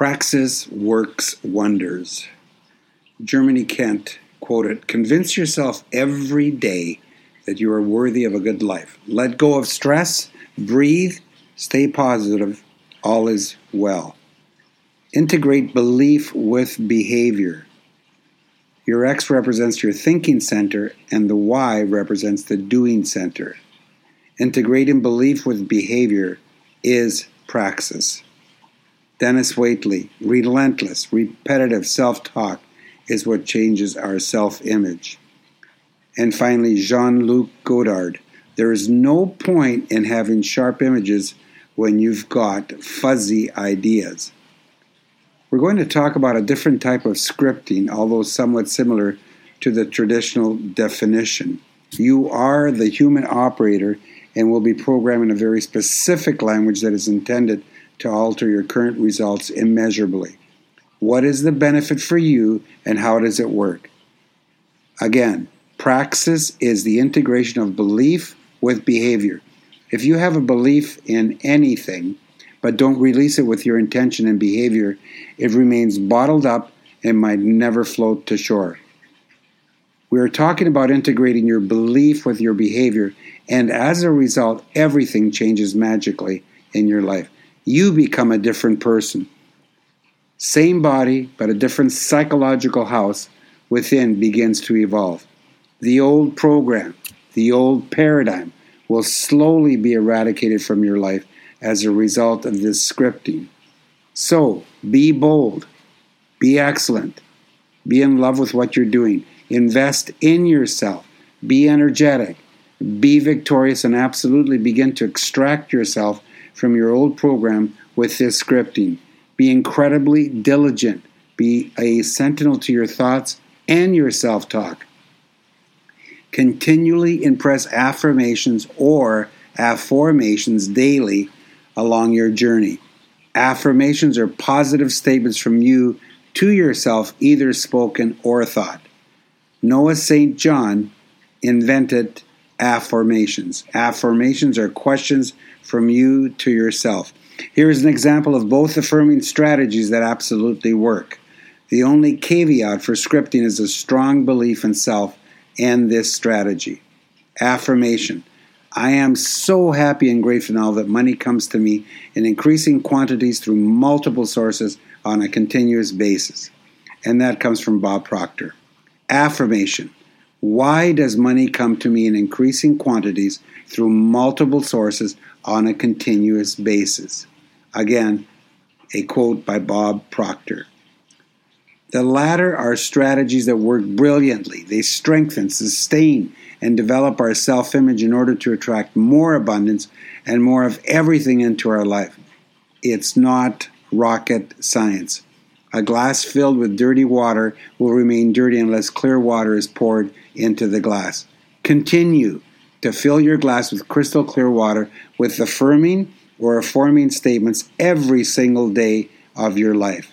Praxis works wonders. Germany Kent quoted Convince yourself every day that you are worthy of a good life. Let go of stress, breathe, stay positive, all is well. Integrate belief with behavior. Your X represents your thinking center, and the Y represents the doing center. Integrating belief with behavior is praxis. Dennis Waitley, relentless, repetitive self talk is what changes our self image. And finally, Jean Luc Godard, there is no point in having sharp images when you've got fuzzy ideas. We're going to talk about a different type of scripting, although somewhat similar to the traditional definition. You are the human operator and will be programming a very specific language that is intended to alter your current results immeasurably. What is the benefit for you and how does it work? Again, praxis is the integration of belief with behavior. If you have a belief in anything, but don't release it with your intention and behavior, it remains bottled up and might never float to shore. We are talking about integrating your belief with your behavior, and as a result, everything changes magically in your life you become a different person. Same body, but a different psychological house within begins to evolve. The old program, the old paradigm will slowly be eradicated from your life as a result of this scripting. So, be bold, be excellent, be in love with what you're doing, invest in yourself, be energetic, be victorious, and absolutely begin to extract yourself from your old program with this scripting. Be incredibly diligent. Be a sentinel to your thoughts and your self talk. Continually impress affirmations or afformations daily along your journey. Affirmations are positive statements from you to yourself, either spoken or thought. Noah St. John invented afformations. Afformations are questions from you to yourself. Here is an example of both affirming strategies that absolutely work. The only caveat for scripting is a strong belief in self and this strategy. Affirmation I am so happy and grateful now that money comes to me in increasing quantities through multiple sources on a continuous basis. And that comes from Bob Proctor. Afformation why does money come to me in increasing quantities through multiple sources on a continuous basis? Again, a quote by Bob Proctor. The latter are strategies that work brilliantly. They strengthen, sustain, and develop our self image in order to attract more abundance and more of everything into our life. It's not rocket science. A glass filled with dirty water will remain dirty unless clear water is poured into the glass. Continue to fill your glass with crystal clear water with affirming or afforming statements every single day of your life.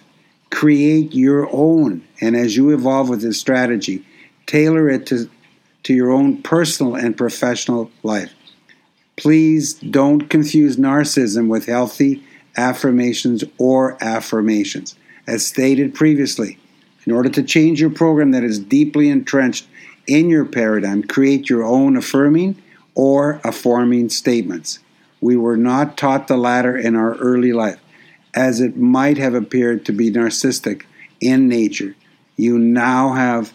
Create your own, and as you evolve with this strategy, tailor it to, to your own personal and professional life. Please don't confuse narcissism with healthy affirmations or afformations. As stated previously, in order to change your program that is deeply entrenched in your paradigm, create your own affirming or afforming statements. We were not taught the latter in our early life, as it might have appeared to be narcissistic in nature. You now have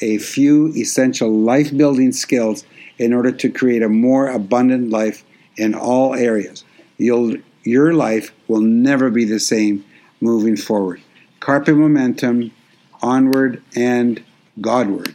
a few essential life building skills in order to create a more abundant life in all areas. You'll, your life will never be the same moving forward. Carpe momentum, onward and Godward.